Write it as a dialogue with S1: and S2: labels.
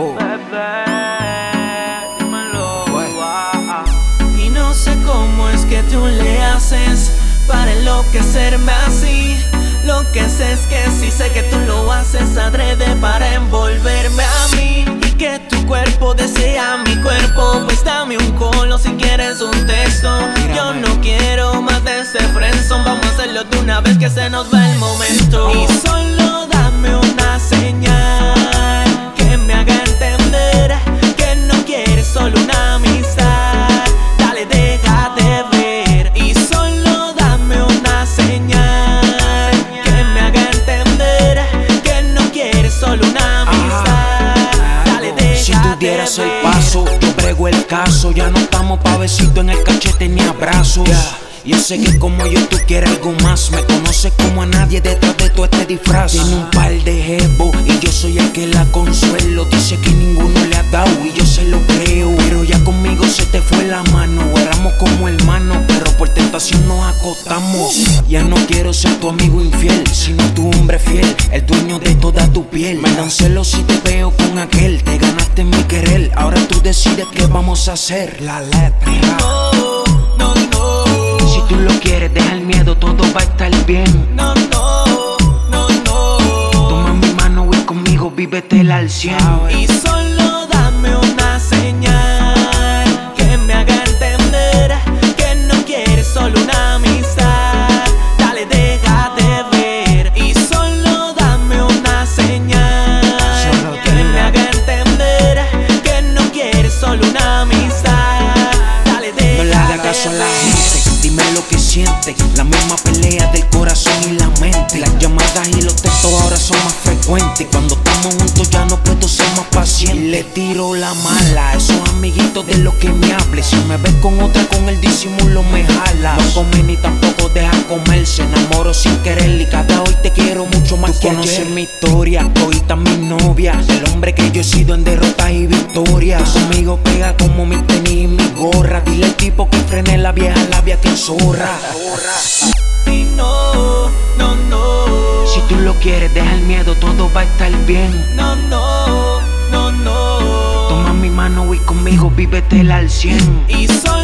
S1: Oh.
S2: Bebé, dímelo. Y no sé cómo es que tú le haces para enloquecerme así. Lo que sé es que sí sé que tú lo haces adrede para envolverme a mí. Y que tu cuerpo desea mi cuerpo. Pues dame un colo si quieres un texto. Yo no quiero más de ese friendzone. Vamos a hacerlo de una vez que se nos
S1: ve caso. Ya no estamos pa' besito en el cachete ni abrazos. Yo sé que como yo tú quieres algo más. Me conoces como a nadie detrás de todo este disfraz. Tiene un par de jebos y yo soy el que la consuelo. Dice que ninguno le ha dado y yo se lo creo. Pero ya conmigo se te fue la mano. Éramos como hermanos, pero por tentación nos acostamos. Ya no quiero ser tu amigo infiel, sino tu hombre fiel, el dueño de toda tu piel. Me dan celos si te veo con aquel. Te decides qué vamos a hacer. La letra.
S2: No, no, no.
S1: Si tú lo quieres, deja el miedo, todo va a estar bien.
S2: No, no, no, no.
S1: Toma mi mano y conmigo vívetela al cien.
S2: Y solo dame una señal
S1: textos ahora son más frecuentes. Cuando estamos juntos ya no puedo ser más paciente. Le tiro la mala a esos amiguitos de lo que me hable. Si me ves con otra, con el disimulo me jala. No come ni tampoco deja comer. Se enamoro sin querer y cada hoy te quiero mucho más
S3: Tú
S1: que
S3: conoces
S1: ayer. mi historia, ahorita mi novia. El hombre que yo he sido en derrotas y victorias. Conmigo pega como mi tenis y mi gorra. Dile al tipo que frene la vieja labia que zorra. Quieres, deja el miedo, todo va a estar bien.
S2: No, no, no, no.
S1: Toma mi mano y conmigo vívetela al cien.
S2: Y solo